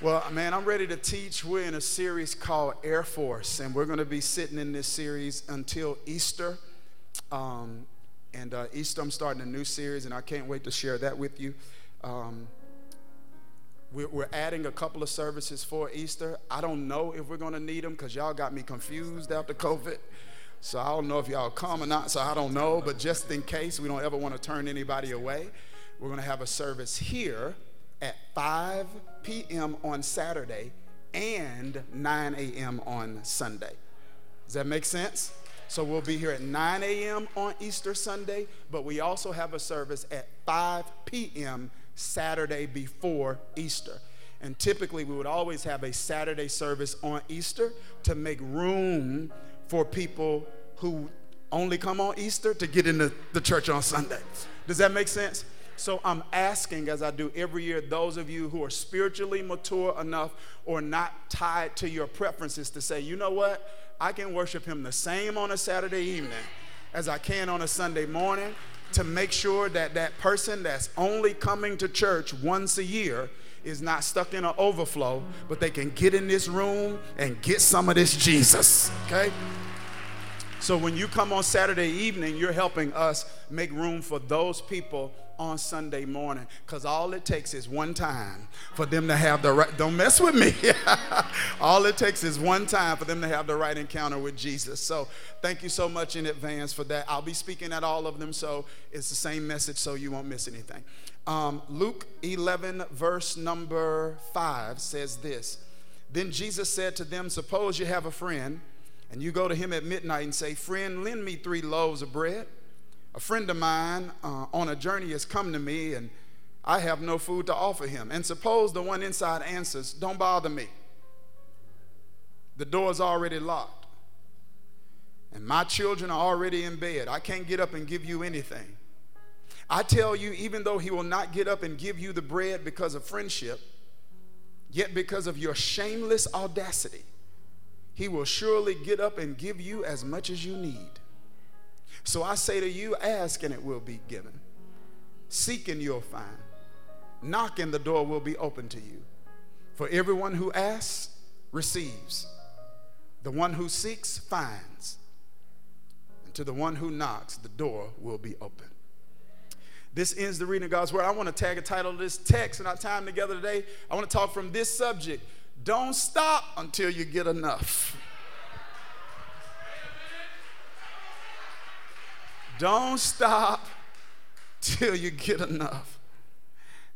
Well, man, I'm ready to teach. We're in a series called Air Force, and we're going to be sitting in this series until Easter. Um, and uh, Easter, I'm starting a new series, and I can't wait to share that with you. Um, we're, we're, adding a couple of services for Easter. I don't know if we're going to need them because y'all got me confused after COVID. So I don't know if y'all come or not, so I don't know. But just in case we don't ever want to turn anybody away, we're going to have a service here at 5 p.m. on Saturday and 9 a.m. on Sunday. Does that make sense? So we'll be here at 9 a.m. on Easter Sunday, but we also have a service at 5 p.m. Saturday before Easter. And typically, we would always have a Saturday service on Easter to make room for people who only come on Easter to get into the church on Sunday. Does that make sense? So I'm asking, as I do every year, those of you who are spiritually mature enough or not tied to your preferences to say, you know what? I can worship Him the same on a Saturday evening as I can on a Sunday morning to make sure that that person that's only coming to church once a year is not stuck in an overflow, but they can get in this room and get some of this Jesus, okay? So when you come on Saturday evening, you're helping us make room for those people on Sunday morning because all it takes is one time for them to have the right, don't mess with me. all it takes is one time for them to have the right encounter with Jesus. So thank you so much in advance for that. I'll be speaking at all of them, so it's the same message, so you won't miss anything. Um, Luke 11, verse number 5 says this Then Jesus said to them, Suppose you have a friend, and you go to him at midnight and say, Friend, lend me three loaves of bread a friend of mine uh, on a journey has come to me and I have no food to offer him. And suppose the one inside answers, Don't bother me. The door's already locked. And my children are already in bed. I can't get up and give you anything. I tell you, even though he will not get up and give you the bread because of friendship, yet because of your shameless audacity, he will surely get up and give you as much as you need. So I say to you, ask and it will be given. Seek and you'll find. Knock and the door will be open to you. For everyone who asks receives. The one who seeks finds. And to the one who knocks, the door will be open. This ends the reading of God's word. I want to tag a title to this text in our time together today. I want to talk from this subject. Don't stop until you get enough. Don't stop till you get enough.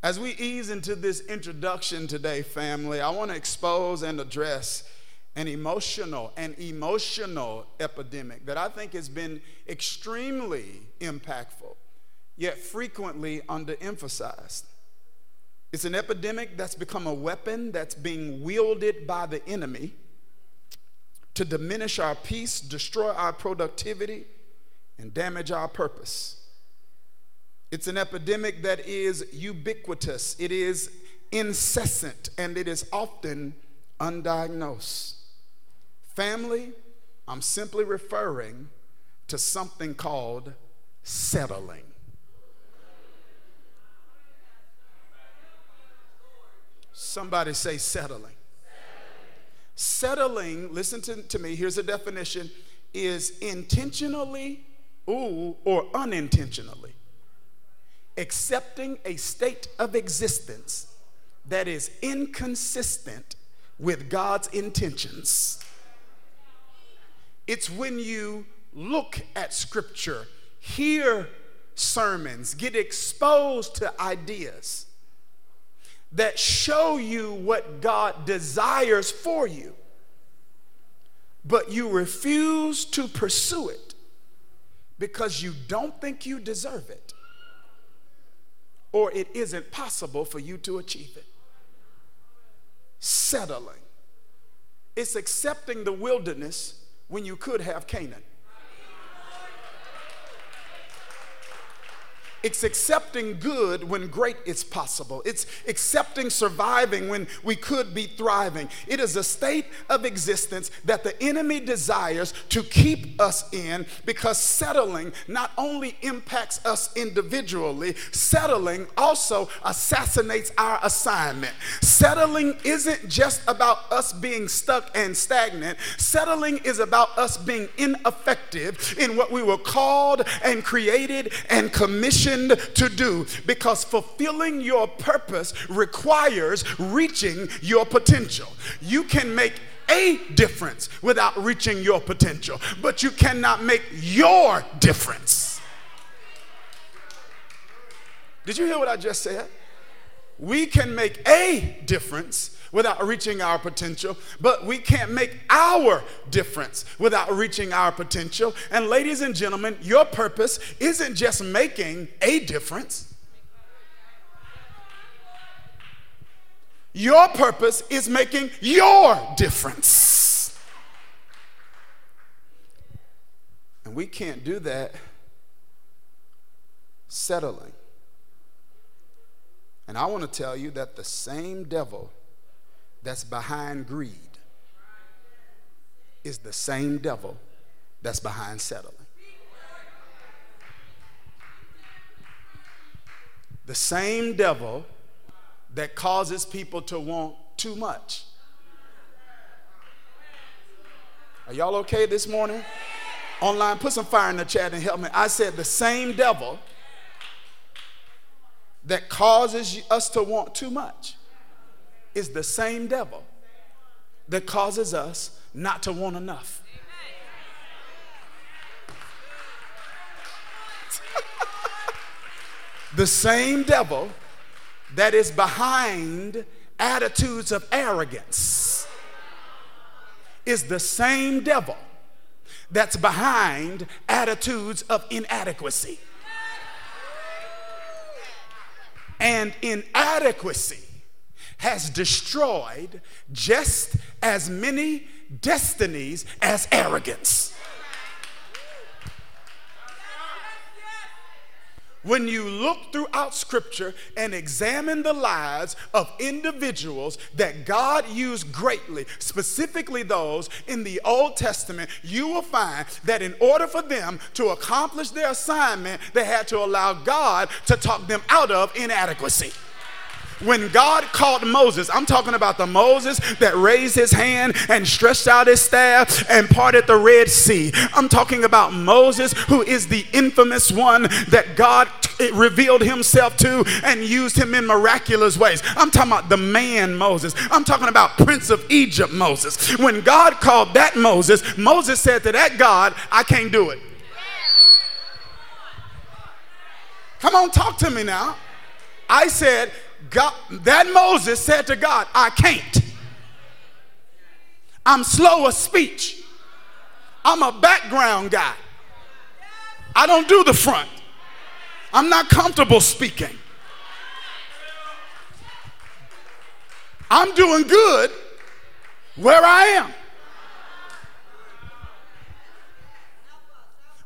As we ease into this introduction today, family, I want to expose and address an emotional and emotional epidemic that I think has been extremely impactful, yet frequently underemphasized. It's an epidemic that's become a weapon that's being wielded by the enemy to diminish our peace, destroy our productivity, and damage our purpose. It's an epidemic that is ubiquitous, it is incessant, and it is often undiagnosed. Family, I'm simply referring to something called settling. Somebody say settling. Settling, listen to, to me, here's a definition, is intentionally ooh, or unintentionally, accepting a state of existence that is inconsistent with God's intentions. It's when you look at scripture, hear sermons, get exposed to ideas that show you what God desires for you, but you refuse to pursue it because you don't think you deserve it or it isn't possible for you to achieve it. Settling. It's accepting the wilderness when you could have Canaan. It's accepting good when great is possible. It's accepting surviving when we could be thriving. It is a state of existence that the enemy desires to keep us in because settling not only impacts us individually, settling also assassinates our assignment. Settling isn't just about us being stuck and stagnant, settling is about us being ineffective in what we were called and created and commissioned to do because fulfilling your purpose requires reaching your potential. You can make a difference without reaching your potential, but you cannot make your difference. Did you hear what I just said? We can make a difference without reaching our potential, but we can't make our difference without reaching our potential. And, ladies and gentlemen, your purpose isn't just making a difference. Your purpose is making your difference. And we can't do that settling. And I want to tell you that the same devil that's behind greed is the same devil that's behind settling. The same devil that causes people to want too much. Are y'all okay this morning? Online, put some fire in the chat and help me. I said the same devil that causes us to want too much is the same devil that causes us not to want enough. the same devil that is behind attitudes of arrogance is the same devil that's behind attitudes of inadequacy. And inadequacy has destroyed just as many destinies as arrogance. When you look throughout scripture and examine the lives of individuals that God used greatly, specifically those in the Old Testament, you will find that in order for them to accomplish their assignment, they had to allow God to talk them out of inadequacy. When God called Moses, I'm talking about the Moses that raised his hand and stretched out his staff and parted the Red Sea. I'm talking about Moses, who is the infamous one that God revealed himself to and used him in miraculous ways. I'm talking about the man Moses. I'm talking about Prince of Egypt Moses. When God called that Moses, Moses said to that God, I can't do it. Come on, talk to me now. I said, God, that Moses said to God, I can't. I'm slow of speech. I'm a background guy. I don't do the front. I'm not comfortable speaking. I'm doing good where I am.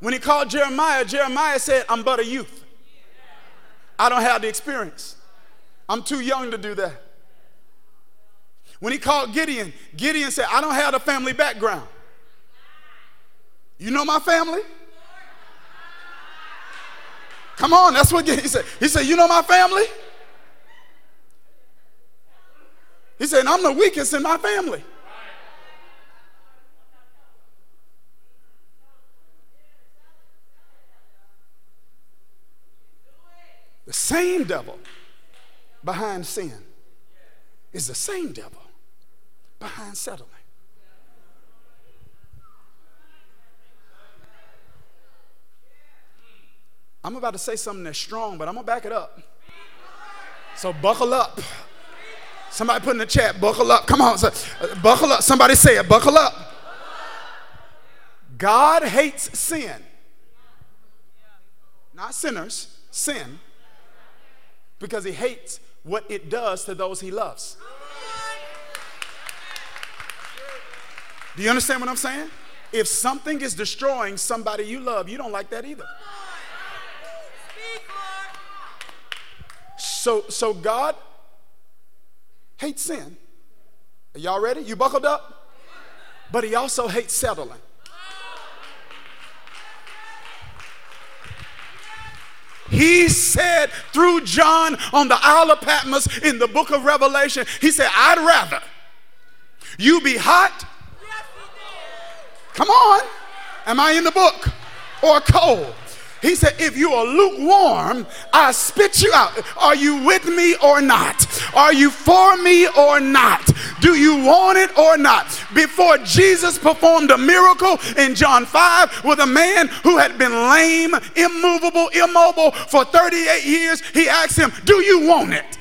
When he called Jeremiah, Jeremiah said, I'm but a youth. I don't have the experience. I'm too young to do that. When he called Gideon, Gideon said, I don't have a family background. You know my family? Come on, that's what he said. He said, You know my family? He said, I'm the weakest in my family. The same devil behind sin is the same devil behind settling. I'm about to say something that's strong, but I'm gonna back it up. So buckle up. Somebody put in the chat, buckle up. Come on, uh, buckle up. Somebody say it, buckle up. God hates sin. Not sinners, sin. Because he hates what it does to those he loves. Do you understand what I'm saying? If something is destroying somebody you love, you don't like that either. So, so God hates sin. Are y'all ready? You buckled up? But he also hates settling. He said through John on the Isle of Patmos in the book of Revelation, he said, I'd rather you be hot. Come on. Am I in the book? Or cold? He said, If you are lukewarm, I spit you out. Are you with me or not? Are you for me or not? Do you want it or not? Before Jesus performed a miracle in John 5 with a man who had been lame, immovable, immobile for 38 years, he asked him, Do you want it?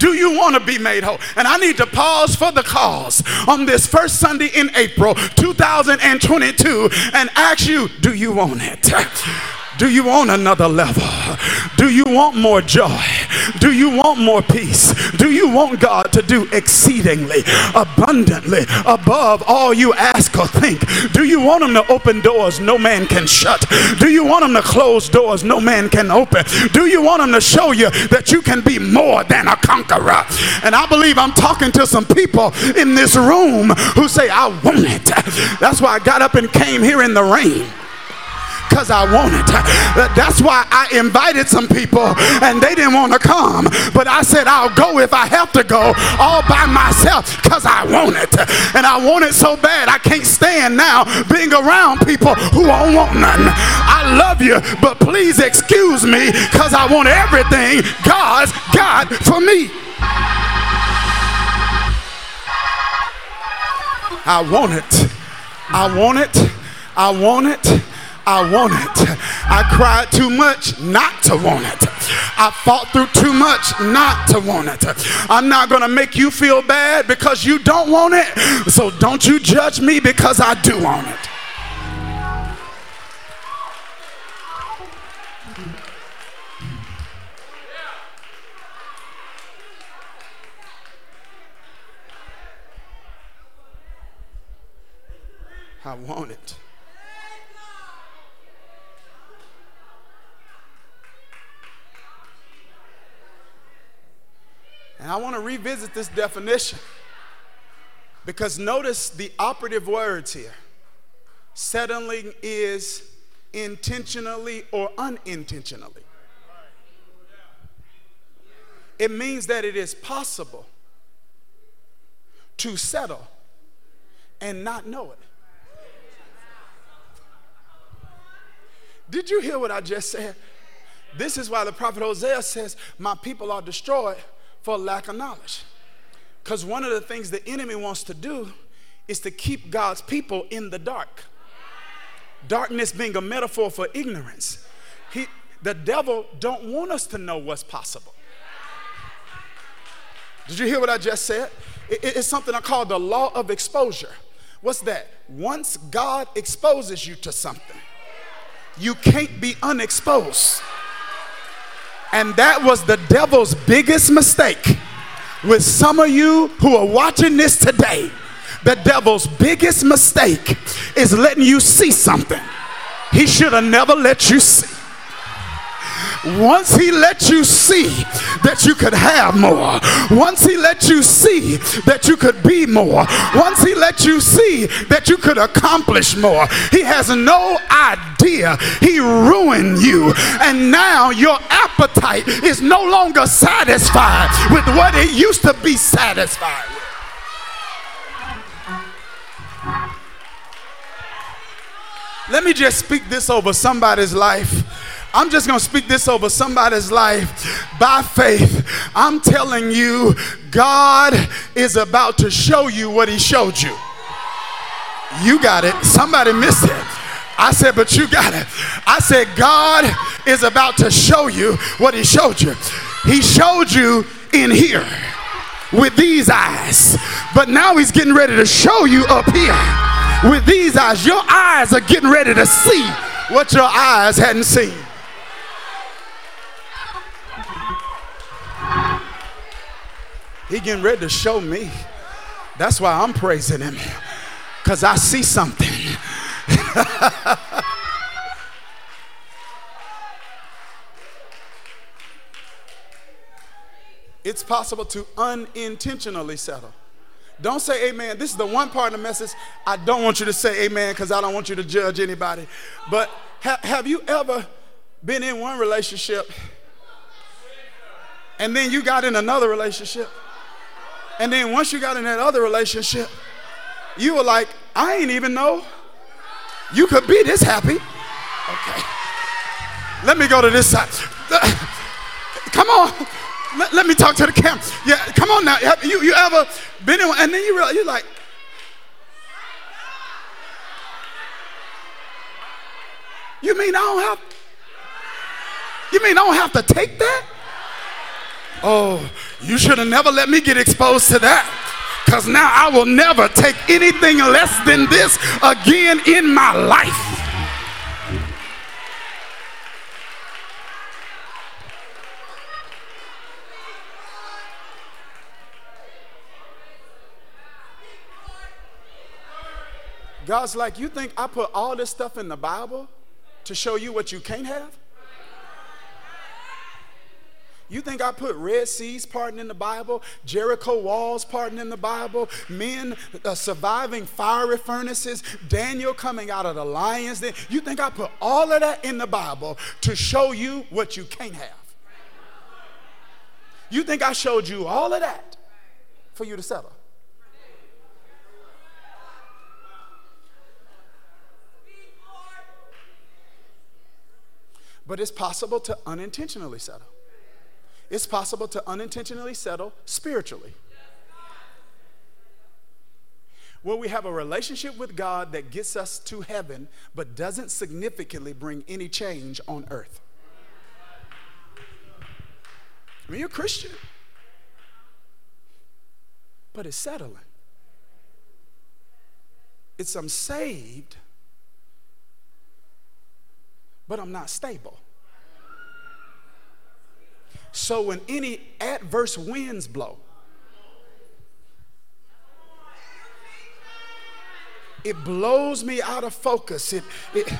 Do you want to be made whole? And I need to pause for the cause on this first Sunday in April 2022 and ask you, do you want it? Do you want another level? Do you want more joy? Do you want more peace? Do you want God to do exceedingly, abundantly, above all you ask or think? Do you want Him to open doors no man can shut? Do you want Him to close doors no man can open? Do you want Him to show you that you can be more than a conqueror? And I believe I'm talking to some people in this room who say, I want it. That's why I got up and came here in the rain because I want it. Uh, that's why I invited some people and they didn't want to come. But I said, I'll go if I have to go all by myself because I want it. And I want it so bad I can't stand now being around people who don't want nothing. I love you, but please excuse me because I want everything God's got for me. I want it. I want it. I want it. I want it. I cried too much not to want it. I fought through too much not to want it. I'm not going to make you feel bad because you don't want it. So don't you judge me because I do want it. I want it. I want to revisit this definition because notice the operative words here. Settling is intentionally or unintentionally. It means that it is possible to settle and not know it. Did you hear what I just said? This is why the prophet Hosea says, My people are destroyed for lack of knowledge. Because one of the things the enemy wants to do is to keep God's people in the dark. Darkness being a metaphor for ignorance. He, the devil don't want us to know what's possible. Did you hear what I just said? It, it's something I call the law of exposure. What's that? Once God exposes you to something, you can't be unexposed. And that was the devil's biggest mistake. With some of you who are watching this today, the devil's biggest mistake is letting you see something he should have never let you see. Once he let you see that you could have more, once he let you see that you could be more, once he let you see that you could accomplish more, he has no idea. He ruined you. And now your appetite is no longer satisfied with what it used to be satisfied with. Let me just speak this over somebody's life I'm just going to speak this over somebody's life by faith. I'm telling you, God is about to show you what He showed you. You got it. Somebody missed it. I said, but you got it. I said, God is about to show you what He showed you. He showed you in here with these eyes, but now He's getting ready to show you up here with these eyes. Your eyes are getting ready to see what your eyes hadn't seen. He getting ready to show me. That's why I'm praising him. Because I see something. it's possible to unintentionally settle. Don't say amen. This is the one part of the message I don't want you to say amen because I don't want you to judge anybody. But ha- have you ever been in one relationship and then you got in another relationship? And then once you got in that other relationship, you were like, I ain't even know you could be this happy. Okay. Let me go to this side. Come on. Let, let me talk to the camera. Yeah, come on now. Have you, you ever been in one, and then you realize, you're like, you mean I don't have, you mean I don't have to take that? Oh, you should have never let me get exposed to that. Because now I will never take anything less than this again in my life. God's like, You think I put all this stuff in the Bible to show you what you can't have? You think I put Red Seas parting in the Bible, Jericho walls parting in the Bible, men uh, surviving fiery furnaces, Daniel coming out of the lion's den? You think I put all of that in the Bible to show you what you can't have? You think I showed you all of that for you to settle? But it's possible to unintentionally settle. It's possible to unintentionally settle spiritually. Where we have a relationship with God that gets us to heaven, but doesn't significantly bring any change on earth. I mean, you're a Christian, but it's settling. It's I'm saved, but I'm not stable. So when any adverse winds blow, it blows me out of focus. It, it,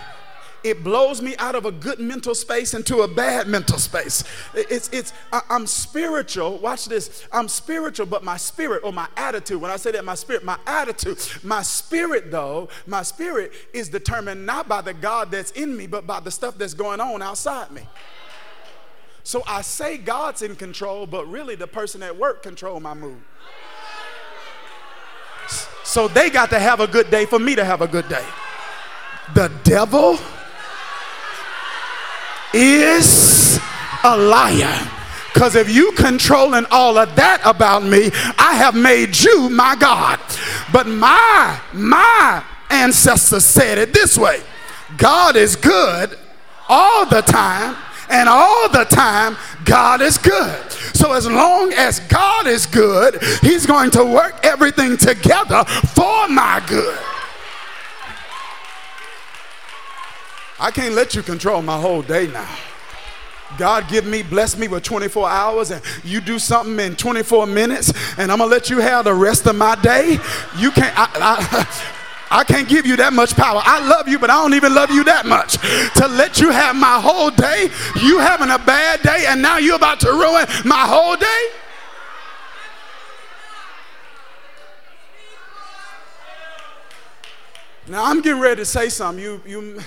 it blows me out of a good mental space into a bad mental space. It's, it's, I, am spiritual. Watch this. I'm spiritual, but my spirit or my attitude, when I say that, my spirit, my attitude, my spirit, though, my spirit is determined not by the God that's in me, but by the stuff that's going on outside me. So I say God's in control, but really the person at work control my mood. So they got to have a good day for me to have a good day. The devil is a liar. Because if you controlling all of that about me, I have made you my God. But my, my ancestors said it this way God is good all the time, and all the time, God is good. So, as long as God is good, He's going to work everything together for my good. I can't let you control my whole day now. God give me, bless me with 24 hours, and you do something in 24 minutes, and I'm gonna let you have the rest of my day. You can't. I, I, I can't give you that much power. I love you, but I don't even love you that much to let you have my whole day. You having a bad day, and now you're about to ruin my whole day. Now I'm getting ready to say something. You, you.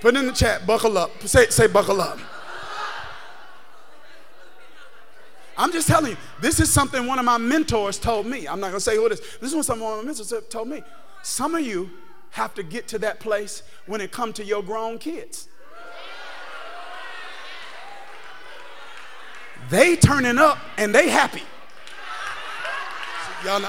Put in the chat, buckle up. Say, say buckle up. I'm just telling you, this is something one of my mentors told me. I'm not going to say who it is. This is what some of my mentors told me. Some of you have to get to that place when it comes to your grown kids. They turning up and they happy. Y'all know.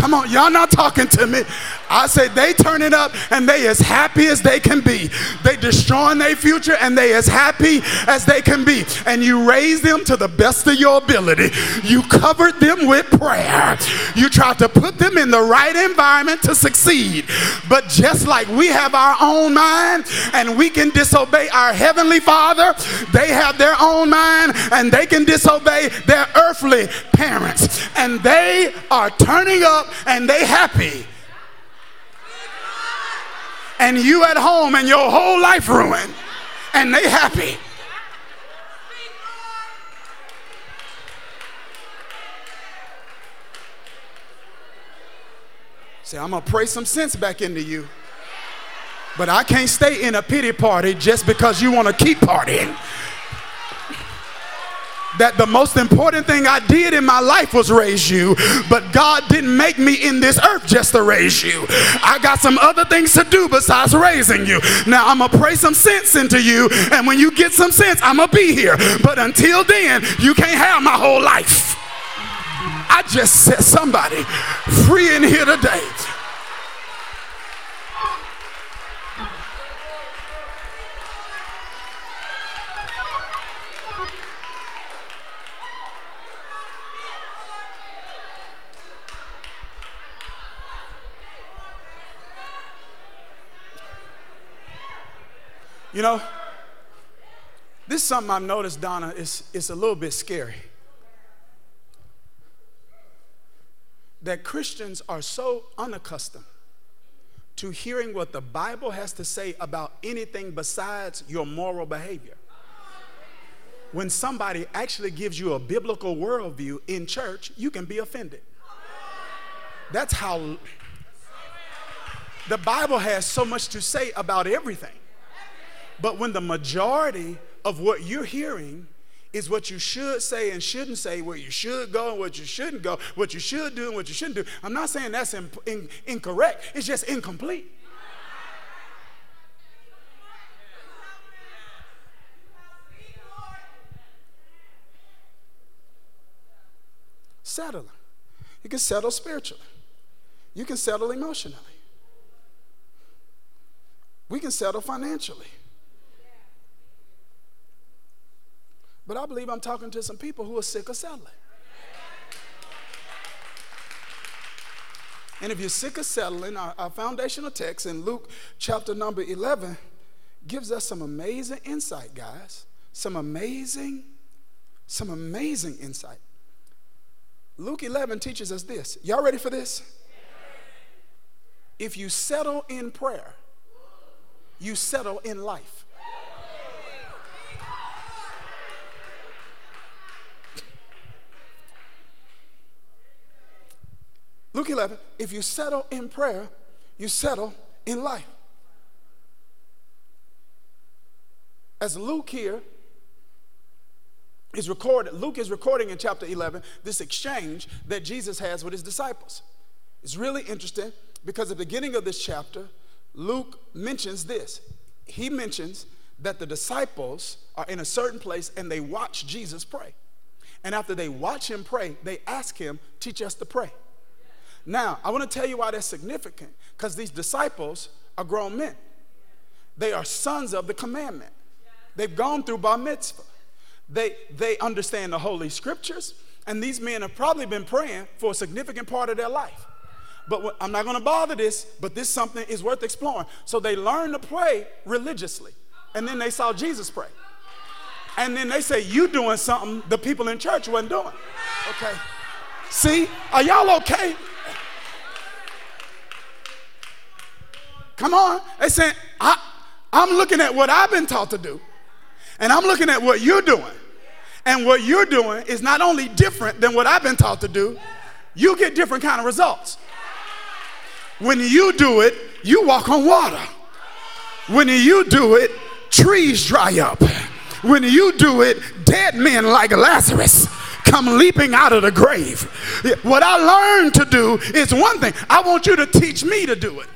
Come on, y'all not talking to me. I say they turn it up and they as happy as they can be. They destroying their future and they as happy as they can be. And you raise them to the best of your ability. You covered them with prayer. You tried to put them in the right environment to succeed. But just like we have our own mind and we can disobey our heavenly Father, they have their own mind and they can disobey their earthly parents. And they are turning up and they happy. And you at home and your whole life ruined and they happy. Say, I'm going to pray some sense back into you. But I can't stay in a pity party just because you want to keep partying that the most important thing I did in my life was raise you, but God didn't make me in this earth just to raise you. I got some other things to do besides raising you. Now I'm gonna pray some sense into you, and when you get some sense, I'm gonna be here. But until then, you can't have my whole life. I just set somebody free in here today. You know, this is something I've noticed, Donna, is it's a little bit scary. That Christians are so unaccustomed to hearing what the Bible has to say about anything besides your moral behavior. When somebody actually gives you a biblical worldview in church, you can be offended. That's how the Bible has so much to say about everything. But when the majority of what you're hearing is what you should say and shouldn't say, where you should go and what you shouldn't go, what you should do and what you shouldn't do. I'm not saying that's in, in, incorrect, it's just incomplete. Settle. You can settle spiritually. You can settle emotionally. We can settle financially. But I believe I'm talking to some people who are sick of settling. And if you're sick of settling, our, our, foundational text in Luke chapter number 11 gives us some amazing insight, guys. Some amazing, some amazing insight. Luke 11 teaches us this. Y'all ready for this? If you settle in prayer, you settle in life. Luke 11, if you settle in prayer, you settle in life. As Luke here is recorded, Luke is recording in chapter 11 this exchange that Jesus has with his disciples. It's really interesting because at the beginning of this chapter, Luke mentions this. He mentions that the disciples are in a certain place and they watch Jesus pray. And after they watch him pray, they ask him, Teach us to pray. Now, I want to tell you why that's significant because these disciples are grown men. They are sons of the commandment. They've gone through bar mitzvah. They, they understand the Holy Scriptures, and these men have probably been praying for a significant part of their life. But what, I'm not going to bother this, but this something is worth exploring. So they learned to pray religiously, and then they saw Jesus pray. And then they say, You doing something the people in church wasn't doing. Okay. See, are y'all okay? Come on. They saying, I, I'm looking at what I've been taught to do, and I'm looking at what you're doing. And what you're doing is not only different than what I've been taught to do, you get different kind of results. When you do it, you walk on water. When you do it, trees dry up. When you do it, dead men like Lazarus come leaping out of the grave. What I learned to do is one thing. I want you to teach me to do it.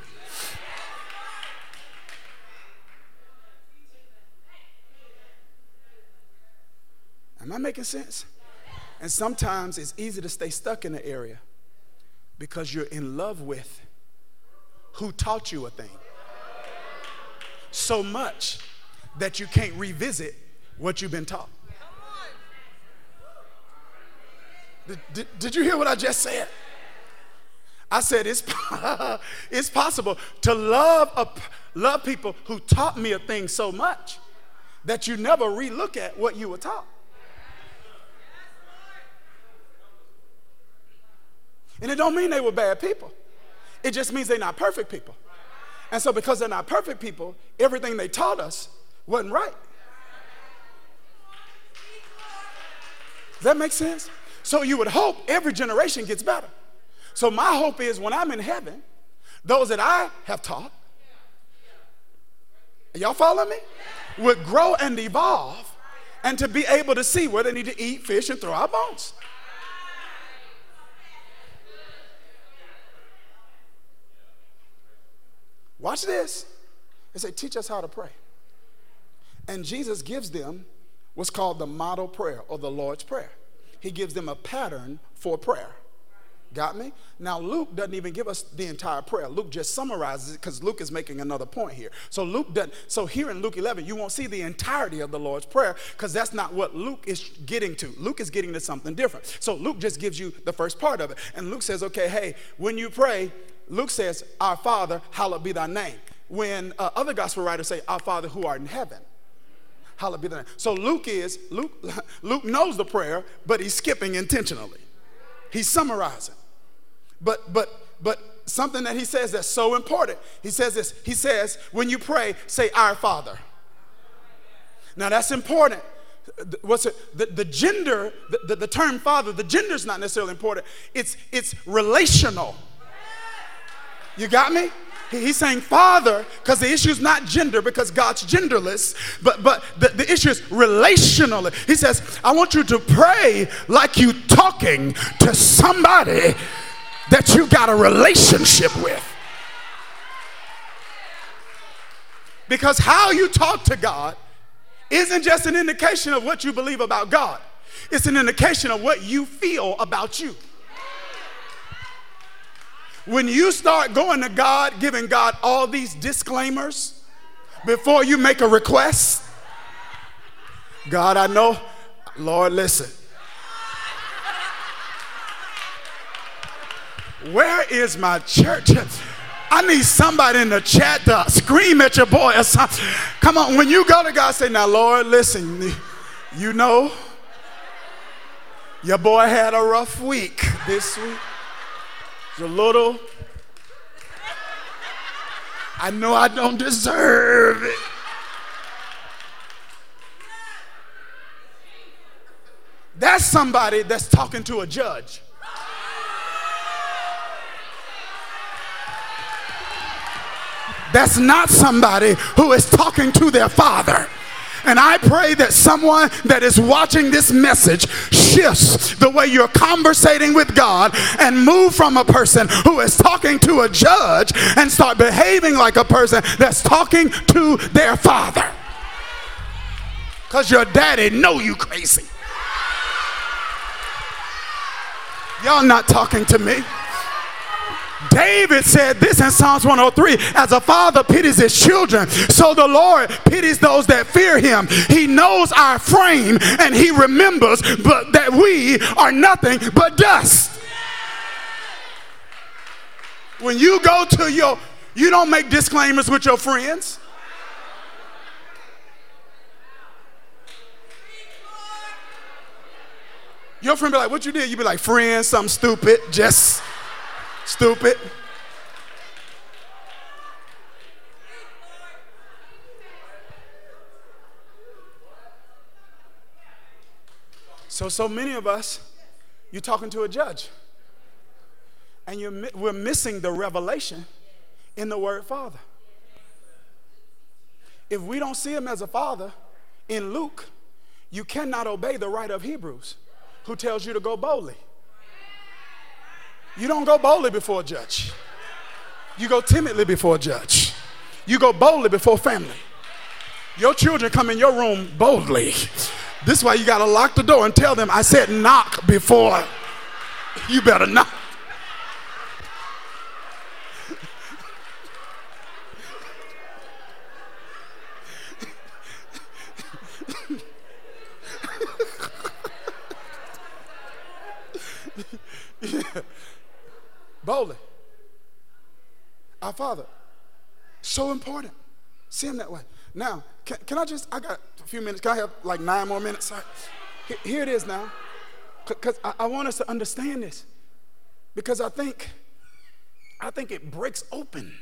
Am I making sense? And sometimes it's easy to stay stuck in an area because you're in love with who taught you a thing so much that you can't revisit what you've been taught. Did, did, did, you hear what I just said? I said it's, it's possible to love, a, love people who taught me a thing so much that you never relook at what you were taught. And it don't mean they were bad people. It just means they're not perfect people. And so because they're not perfect people, everything they taught us wasn't right. Does that make sense? So you would hope every generation gets better. So my hope is when I'm in heaven, those that I have taught, y'all follow me? Would grow and evolve and to be able to see where they need to eat fish and throw out bones. Watch this. They say, teach us how to pray. And Jesus gives them what's called the model prayer or the Lord's Prayer. He gives them a pattern for prayer. Got me? Now, Luke doesn't even give us the entire prayer. Luke just summarizes it because Luke is making another point here. So, Luke doesn't, so here in Luke 11, you won't see the entirety of the Lord's Prayer because that's not what Luke is getting to. Luke is getting to something different. So, Luke just gives you the first part of it. And Luke says, okay, hey, when you pray, Luke says, Our Father, hallowed be thy name. When uh, other gospel writers say, Our Father who art in heaven hallowed be thy name. So Luke is, Luke, Luke knows the prayer, but he's skipping intentionally. He's summarizing. But, but, but something that he says that's so important. He says this. He says, when you pray, say, Our Father. Now that's important. What's it? The, the gender, the, the, the term father, the gender is not necessarily important. It's, it's relational. You got me? He's saying father because the issue is not gender because God's genderless, but, but the, the issue is relational. He says, I want you to pray like you talking to somebody that you got a relationship with. Because how you talk to God isn't just an indication of what you believe about God, it's an indication of what you feel about you. When you start going to God, giving God all these disclaimers before you make a request, God, I know, Lord, listen. Where is my church? I need somebody in the chat to scream at your boy or something. Come on, when you go to God, say, Now, Lord, listen, you know, your boy had a rough week this week. It's a little. I know I don't deserve it. That's somebody that's talking to a judge. That's not somebody who is talking to their father. And I pray that someone that is watching this message shifts the way you're conversating with God and move from a person who is talking to a judge and start behaving like a person that's talking to their father. Because your daddy know you crazy. Y'all not talking to me. David said this in Psalms 103 as a father pities his children, so the Lord pities those that fear him. He knows our frame and he remembers but that we are nothing but dust. When you go to your, you don't make disclaimers with your friends. Your friend be like, what you did? You be like, friend, something stupid, just Stupid. So, so many of us, you're talking to a judge, and you're, we're missing the revelation in the word Father. If we don't see him as a father in Luke, you cannot obey the right of Hebrews, who tells you to go boldly. You don't go boldly before a judge. You go timidly before a judge. You go boldly before family. Your children come in your room boldly. This is why you got to lock the door and tell them, I said knock before. You better knock. yeah boldly. Our Father. So important. See Him that way. Now, can, can I just, I got a few minutes. Can I have like nine more minutes? Here, here it is now. Because I, I want us to understand this. Because I think, I think it breaks open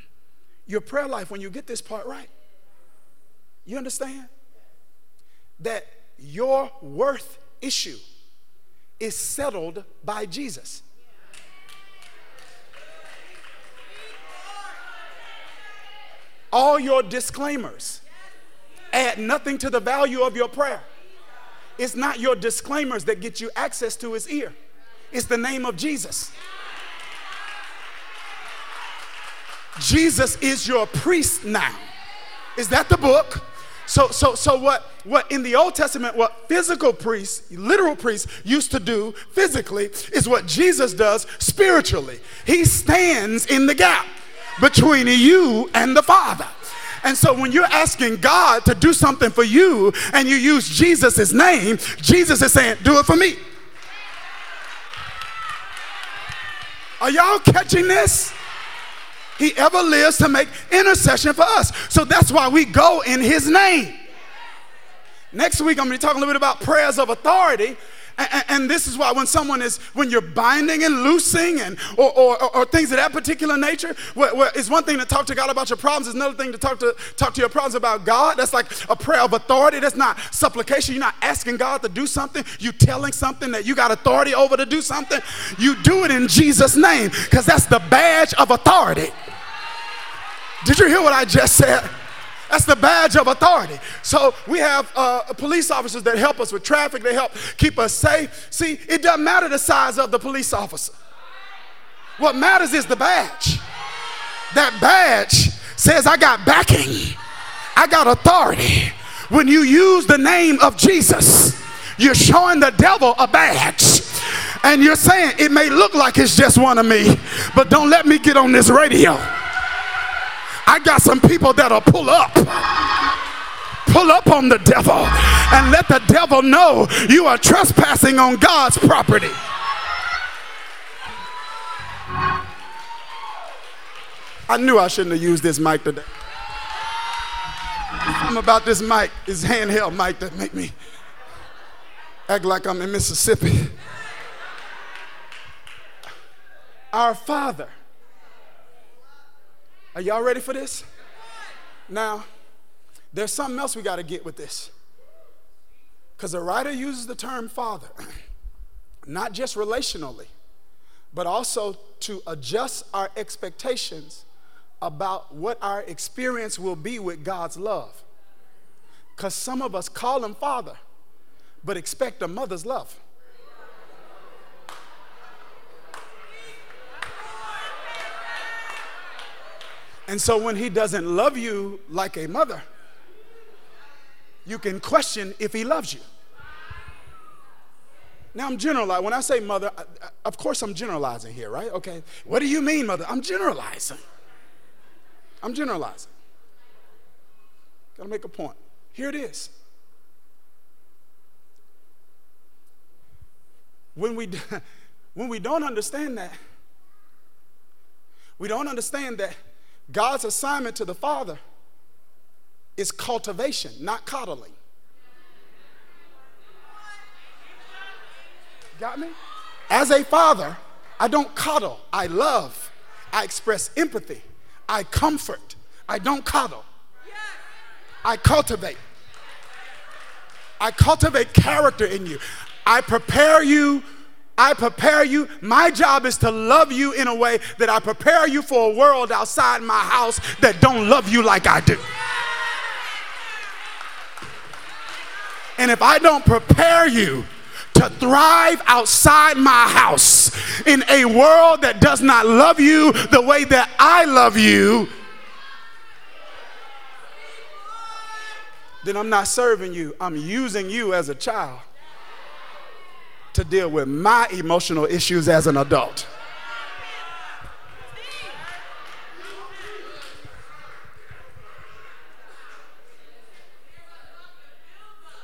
your prayer life when you get this part right. You understand? That your worth issue is settled by Jesus. All your disclaimers add nothing to the value of your prayer. It's not your disclaimers that get you access to his ear, it's the name of Jesus. Jesus is your priest now. Is that the book? So, so, so what, what in the Old Testament, what physical priests, literal priests used to do physically is what Jesus does spiritually. He stands in the gap between you and the Father. And so when you're asking God to do something for you and you use Jesus' name, Jesus is saying, Do it for me. Are y'all catching this? He ever lives to make intercession for us. So that's why we go in his name. Next week, I'm going to be talking a little bit about prayers of authority. And, this is why when someone is, when you're binding and loosing and, or, or, or things of that particular nature, where it's one thing to talk to God about your problems, it's another thing to talk to, talk to your problems about God. That's like a prayer of authority. That's not supplication. You're not asking God to do something. You're telling something that you got authority over to do something. You do it in Jesus' name because that's the badge of authority. Did you hear what I just said? That's the badge of authority. So we have uh, police officers that help us with traffic, they help keep us safe. See, it doesn't matter the size of the police officer. What matters is the badge. That badge says, I got backing, I got authority. When you use the name of Jesus, you're showing the devil a badge. And you're saying, it may look like it's just one of me, but don't let me get on this radio. I got some people that'll pull up. Pull up on the devil and let the devil know you are trespassing on God's property. I knew I shouldn't have used this mic today. I'm about this mic, this handheld mic that make me act like I'm in Mississippi. Our Father are y'all ready for this? Now, there's something else we got to get with this. Because the writer uses the term father, not just relationally, but also to adjust our expectations about what our experience will be with God's love. Because some of us call him father, but expect a mother's love. And so when he doesn't love you like a mother, you can question if he loves you. Now I'm generalizing. When I say mother, of course I'm generalizing here, right? Okay. What do you mean, mother? I'm generalizing. I'm generalizing. Gotta make a point. Here it is. When we, when we don't understand that, we don't understand that God's assignment to the father is cultivation, not coddling. Got me? As a father, I don't coddle, I love, I express empathy, I comfort, I don't coddle. I cultivate. I cultivate character in you. I prepare you I prepare you. My job is to love you in a way that I prepare you for a world outside my house that don't love you like I do. And if I don't prepare you to thrive outside my house in a world that does not love you the way that I love you, then I'm not serving you. I'm using you as a child to deal with my emotional issues as an adult.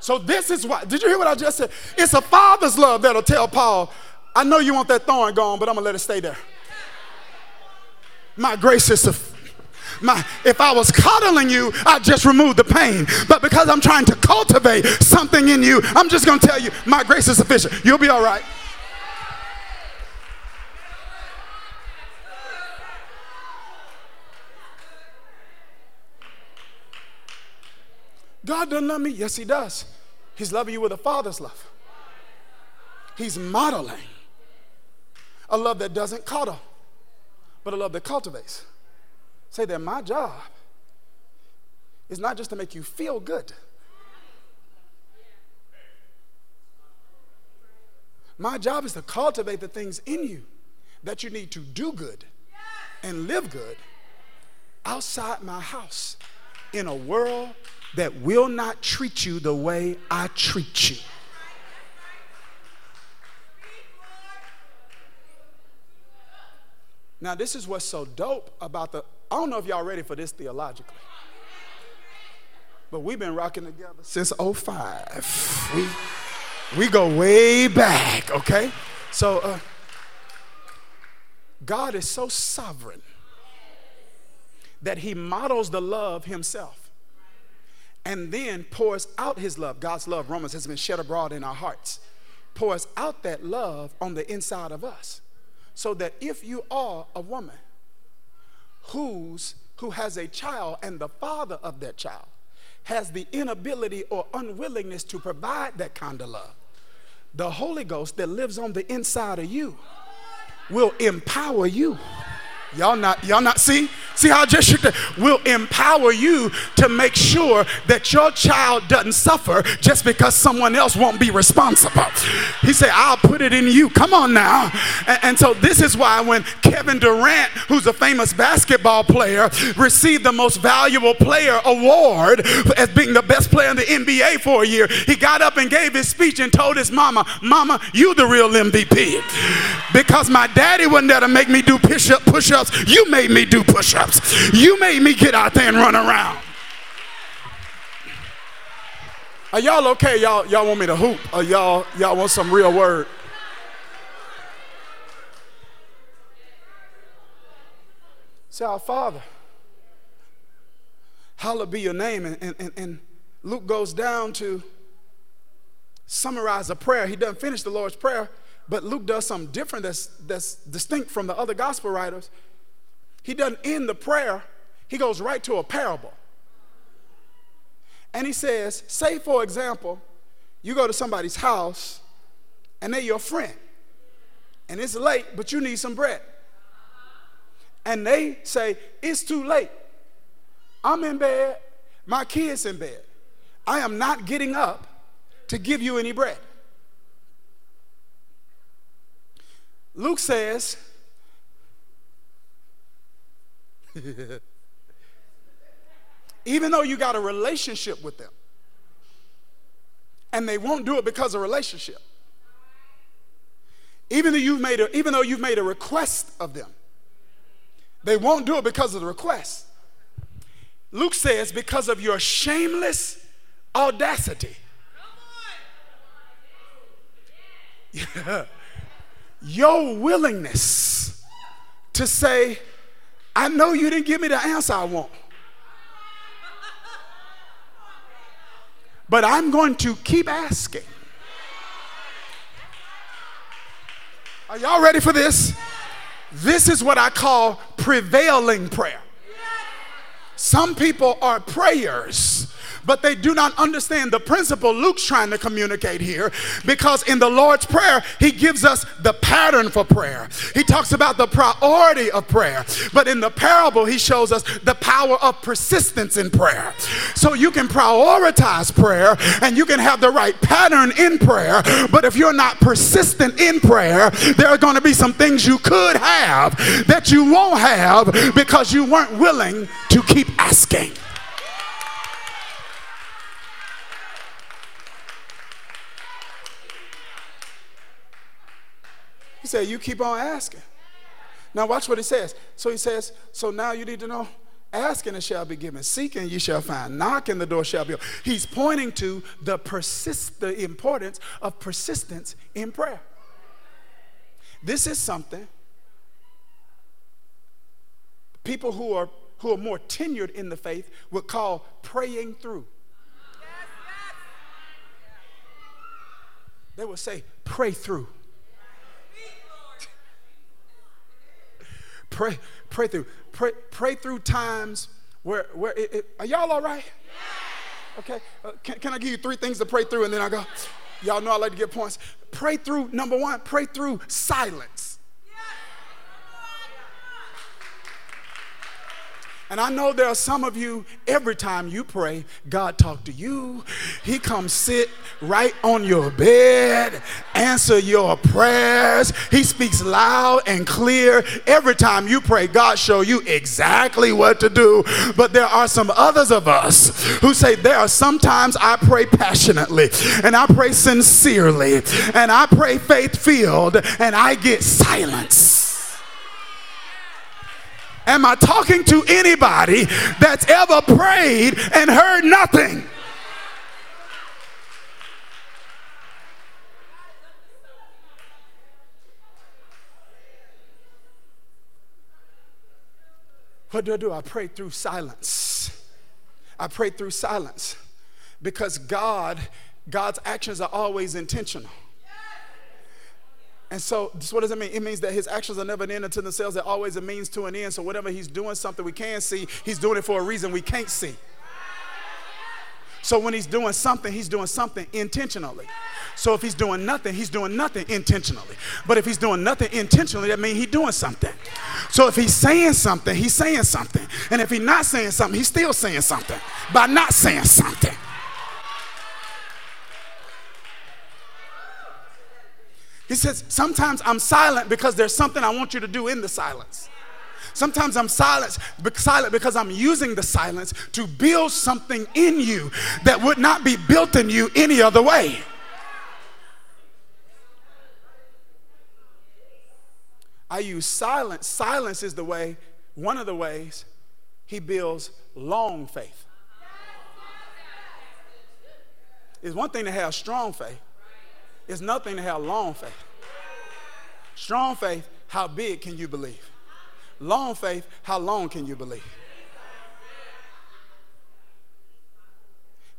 So this is why. Did you hear what I just said? It's a father's love that'll tell Paul, I know you want that thorn gone, but I'm gonna let it stay there. My grace is sufficient my, if I was coddling you, I'd just remove the pain. But because I'm trying to cultivate something in you, I'm just going to tell you, my grace is sufficient. You'll be all right. God doesn't love me. Yes, He does. He's loving you with a father's love. He's modeling a love that doesn't coddle, but a love that cultivates. Say that my job is not just to make you feel good. My job is to cultivate the things in you that you need to do good and live good outside my house in a world that will not treat you the way I treat you. Now, this is what's so dope about the. I don't know if y'all ready for this theologically. But we've been rocking together since 05. We, we go way back, okay? So, uh, God is so sovereign that He models the love Himself and then pours out His love. God's love, Romans, has been shed abroad in our hearts, pours out that love on the inside of us. So that if you are a woman who's, who has a child and the father of that child has the inability or unwillingness to provide that kind of love, the Holy Ghost that lives on the inside of you will empower you. Y'all not, y'all not see? See how just shook will empower you to make sure that your child doesn't suffer just because someone else won't be responsible. He said, I'll put it in you. Come on now. And, and so this is why when Kevin Durant, who's a famous basketball player, received the most valuable player award as being the best player in the NBA for a year, he got up and gave his speech and told his mama, Mama, you the real MVP. Because my daddy wasn't there to make me do push-up, push-up, push-ups. You made me do push-ups. You made me get out there and run around. Are y'all okay? Y'all, y'all want me to hoop? Or y'all, y'all want some real word? Say, our Father, hallowed be your name. And, and, and Luke goes down to summarize a prayer. He doesn't finish the Lord's Prayer, but Luke does something different that's, that's distinct from the other gospel writers. He doesn't end the prayer, he goes right to a parable. And he says, say, for example, you go to somebody's house and they're your friend, and it's late, but you need some bread. And they say, it's too late. I'm in bed, my kid's in bed. I am not getting up to give you any bread. Luke says, even though you got a relationship with them, and they won't do it because of relationship. Even though you've made a, even though you've made a request of them, they won't do it because of the request. Luke says, because of your shameless audacity. your willingness to say, I know you didn't give me the answer I want. But I'm going to keep asking. Are y'all ready for this? This is what I call prevailing prayer. Some people are prayers but they do not understand the principle Luke's trying to communicate here because in the Lord's Prayer, he gives us the pattern for prayer. He talks about the priority of prayer, but in the parable, he shows us the power of persistence in prayer. So you can prioritize prayer and you can have the right pattern in prayer, but if you're not persistent in prayer, there are going to be some things you could have that you won't have because you weren't willing to keep asking. He said, You keep on asking. Now, watch what he says. So he says, So now you need to know asking and shall be given, seeking you shall find, knocking the door shall be open. He's pointing to the persist the importance of persistence in prayer. This is something people who are who are more tenured in the faith would call praying through. They would say, pray through. Pray, pray through. Pray, pray through times where, where it, it, are y'all all right? Okay. Uh, can, can I give you three things to pray through and then I go? Y'all know I like to get points. Pray through, number one, pray through silence. And I know there are some of you, every time you pray, God talk to you. He comes sit right on your bed, answer your prayers. He speaks loud and clear. Every time you pray, God show you exactly what to do. But there are some others of us who say there are sometimes I pray passionately and I pray sincerely and I pray faith filled and I get silence. Am I talking to anybody that's ever prayed and heard nothing? What do I do? I pray through silence. I pray through silence because God, God's actions are always intentional. And so, this, what does it mean? It means that his actions are never an end unto themselves. They're always a means to an end. So, whatever he's doing, something we can see, he's doing it for a reason we can't see. So, when he's doing something, he's doing something intentionally. So, if he's doing nothing, he's doing nothing intentionally. But if he's doing nothing intentionally, that means he's doing something. So, if he's saying something, he's saying something. And if he's not saying something, he's still saying something by not saying something. He says, Sometimes I'm silent because there's something I want you to do in the silence. Sometimes I'm silent, silent because I'm using the silence to build something in you that would not be built in you any other way. I use silence. Silence is the way, one of the ways he builds long faith. It's one thing to have strong faith, it's nothing to have long faith. Strong faith, how big can you believe? Long faith, how long can you believe?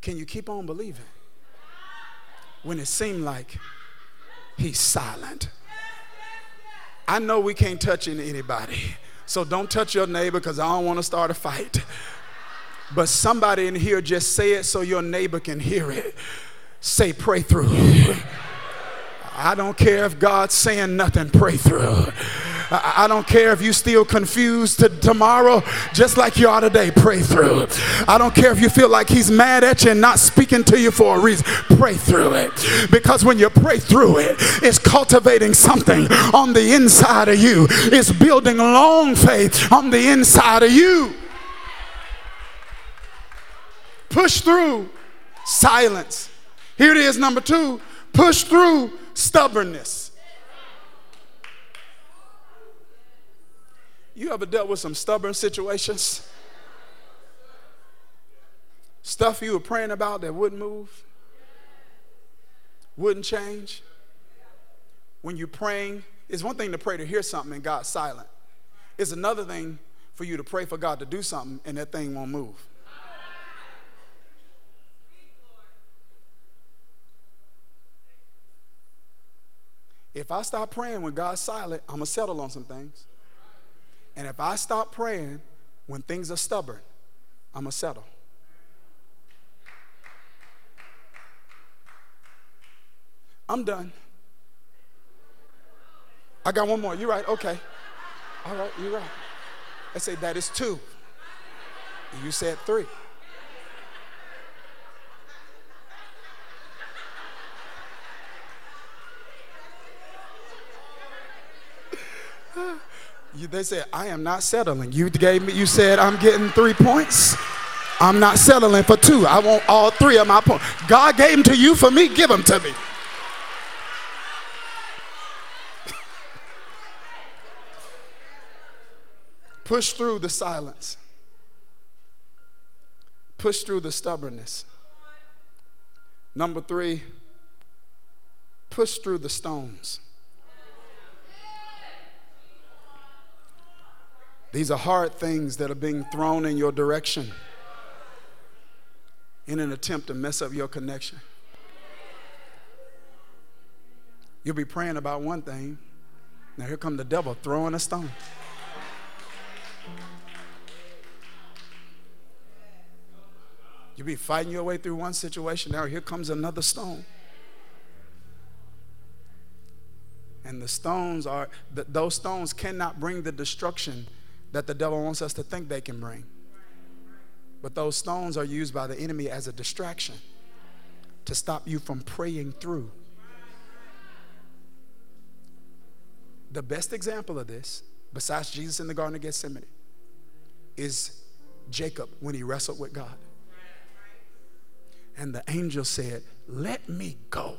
Can you keep on believing when it seemed like he's silent? I know we can't touch anybody, so don't touch your neighbor because I don't want to start a fight. But somebody in here just say it so your neighbor can hear it. Say, pray through. I don't care if God's saying nothing, pray through. I don't care if you still confused to tomorrow, just like you are today, pray through. I don't care if you feel like he's mad at you and not speaking to you for a reason, pray through it. Because when you pray through it, it's cultivating something on the inside of you, it's building long faith on the inside of you. Push through silence. Here it is, number two push through stubbornness. You ever dealt with some stubborn situations? Stuff you were praying about that wouldn't move, wouldn't change. When you're praying, it's one thing to pray to hear something and God's silent. It's another thing for you to pray for God to do something and that thing won't move. If I stop praying when God's silent, I'm going to settle on some things. And if I stop praying when things are stubborn, I'm going to settle. I'm done. I got one more. You're right. Okay. All right. You're right. I say that is two. You said three. They said, I am not settling. You gave me, you said, I'm getting three points. I'm not settling for two. I want all three of my points. God gave them to you for me, give them to me. Push through the silence. Push through the stubbornness. Number three, push through the stones. These are hard things that are being thrown in your direction in an attempt to mess up your connection. You'll be praying about one thing. Now here come the devil throwing a stone. You'll be fighting your way through one situation. Now here comes another stone. And the stones are, those stones cannot bring the destruction that the devil wants us to think they can bring. But those stones are used by the enemy as a distraction to stop you from praying through. The best example of this, besides Jesus in the Garden of Gethsemane, is Jacob when he wrestled with God. And the angel said, Let me go.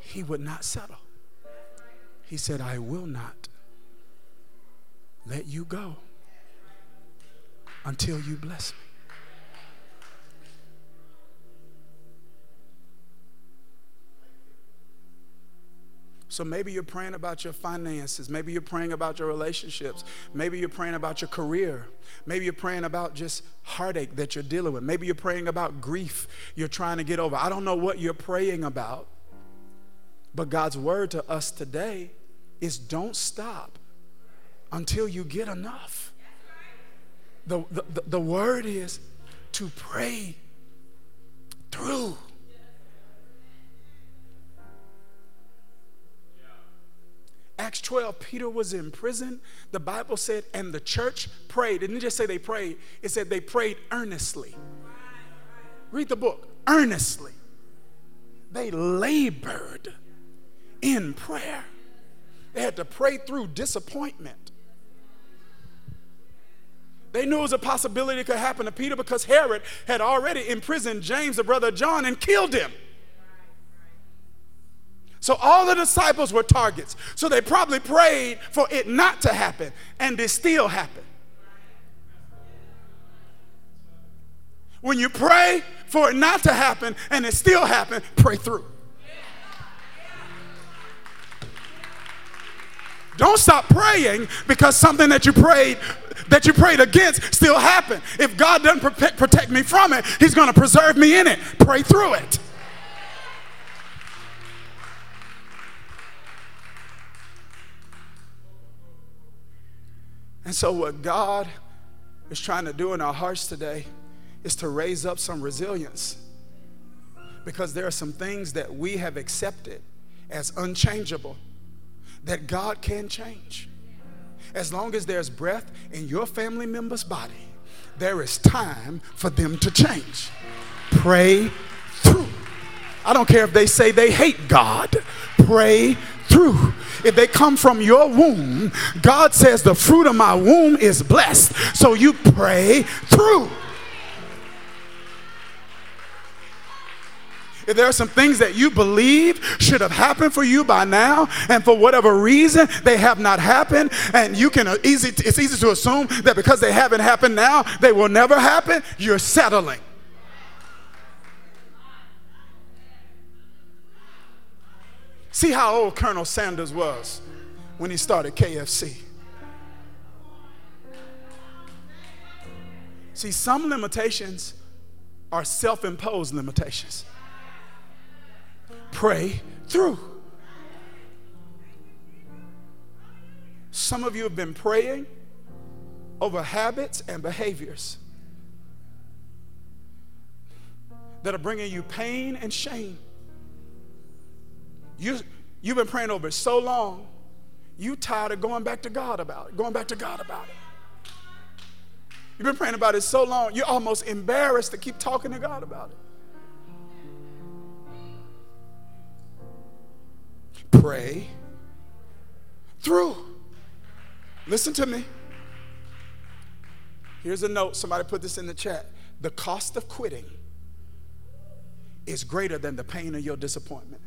He would not settle. He said, I will not let you go until you bless me. So maybe you're praying about your finances. Maybe you're praying about your relationships. Maybe you're praying about your career. Maybe you're praying about just heartache that you're dealing with. Maybe you're praying about grief you're trying to get over. I don't know what you're praying about. But God's word to us today is don't stop until you get enough. The, the, the word is to pray through. Acts 12, Peter was in prison. The Bible said, and the church prayed. It didn't just say they prayed, it said they prayed earnestly. Read the book, earnestly. They labored in prayer. They had to pray through disappointment. They knew it was a possibility it could happen to Peter because Herod had already imprisoned James, the brother of John, and killed him. So all the disciples were targets. So they probably prayed for it not to happen, and it still happened. When you pray for it not to happen and it still happened, pray through. Don't stop praying because something that you prayed that you prayed against still happened. If God doesn't protect me from it, He's going to preserve me in it. Pray through it. And so, what God is trying to do in our hearts today is to raise up some resilience because there are some things that we have accepted as unchangeable that God can change. As long as there's breath in your family member's body, there is time for them to change. Pray through. I don't care if they say they hate God, pray through. If they come from your womb, God says the fruit of my womb is blessed. So you pray through. If there are some things that you believe should have happened for you by now, and for whatever reason they have not happened, and you can uh, easy it's easy to assume that because they haven't happened now, they will never happen, you're settling. See how old Colonel Sanders was when he started KFC. See, some limitations are self imposed limitations pray through. Some of you have been praying over habits and behaviors that are bringing you pain and shame. You, you've been praying over it so long, you tired of going back to God about it, going back to God about it. You've been praying about it so long, you're almost embarrassed to keep talking to God about it. Pray through. Listen to me. Here's a note. Somebody put this in the chat. The cost of quitting is greater than the pain of your disappointment.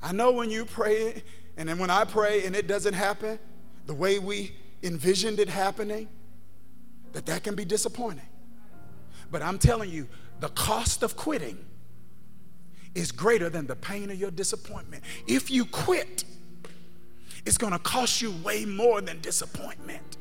I know when you pray, and then when I pray and it doesn't happen the way we envisioned it happening, that that can be disappointing. But I'm telling you, the cost of quitting is greater than the pain of your disappointment. If you quit, it's going to cost you way more than disappointment.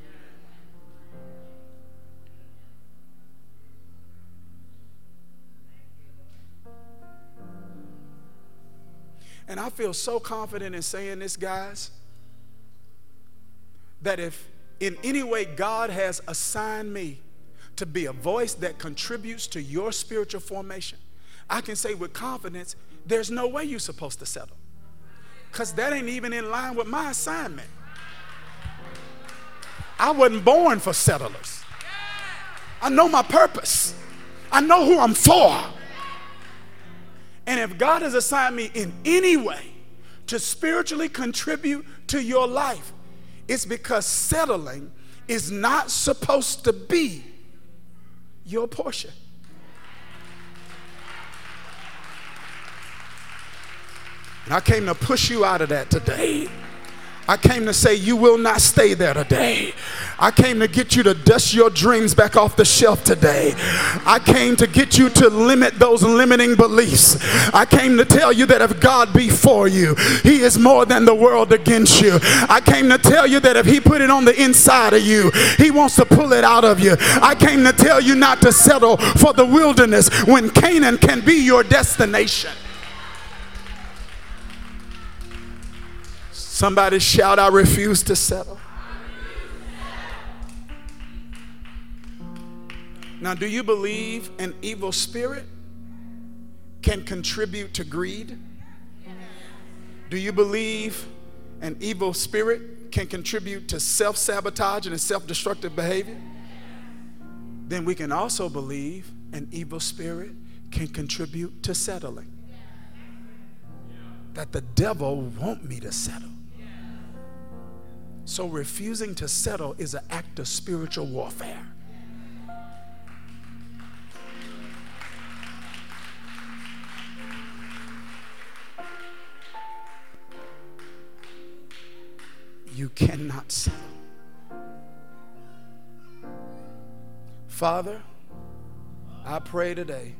And I feel so confident in saying this, guys, that if in any way God has assigned me to be a voice that contributes to your spiritual formation, I can say with confidence, there's no way you're supposed to settle. Because that ain't even in line with my assignment. I wasn't born for settlers. I know my purpose. I know who I'm for. And if God has assigned me in any way to spiritually contribute to your life, it's because settling is not supposed to be your portion. And I came to push you out of that today. I came to say you will not stay there today. I came to get you to dust your dreams back off the shelf today. I came to get you to limit those limiting beliefs. I came to tell you that if God be for you, He is more than the world against you. I came to tell you that if He put it on the inside of you, He wants to pull it out of you. I came to tell you not to settle for the wilderness when Canaan can be your destination. Somebody shout, I refuse to settle. Now, do you believe an evil spirit can contribute to greed? Do you believe an evil spirit can contribute to self sabotage and self destructive behavior? Then we can also believe an evil spirit can contribute to settling. That the devil want me to settle. So refusing to settle is an act of spiritual warfare. You cannot settle. Father, I pray today,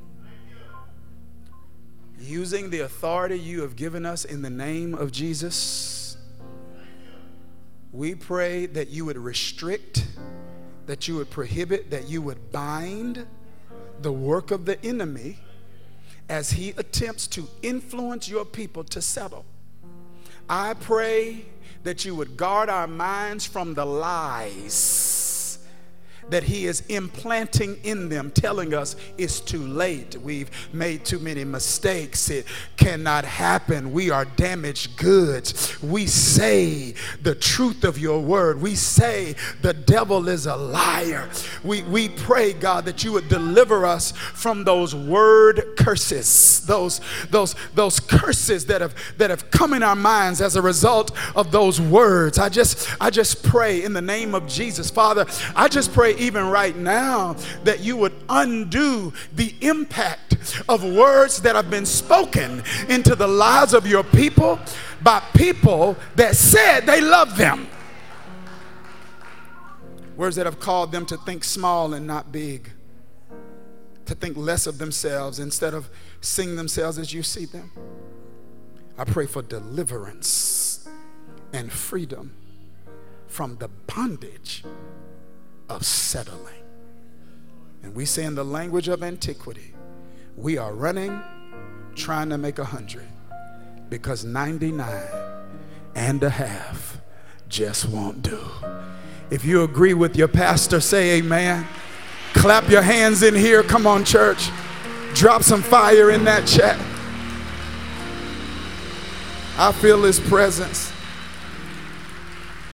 using the authority you have given us in the name of Jesus we pray that you would restrict, that you would prohibit, that you would bind the work of the enemy as he attempts to influence your people to settle. I pray that you would guard our minds from the lies that He is implanting in them, telling us it's too late. We've made too many mistakes. It cannot happen. We are damaged goods. We say the truth of your word. We say the devil is a liar. We, we pray, God, that you would deliver us from those word curses, those, those, those curses that have, that have come in our minds as a result of those words. I just, I just pray in the name of Jesus, Father, I just pray even right now that you would undo the impact of words that have been spoken into the lives of your people by people that said they love them. Words that have called them to think small and not big, to think less of themselves instead of seeing themselves as you see them. I pray for deliverance and freedom from the bondage of settling. And we say in the language of antiquity, we are running trying to make a hundred because 99 and a half just won't do. If you agree with your pastor, say amen. Clap your hands in here. Come on, church. Drop some fire in that chat. I feel his presence.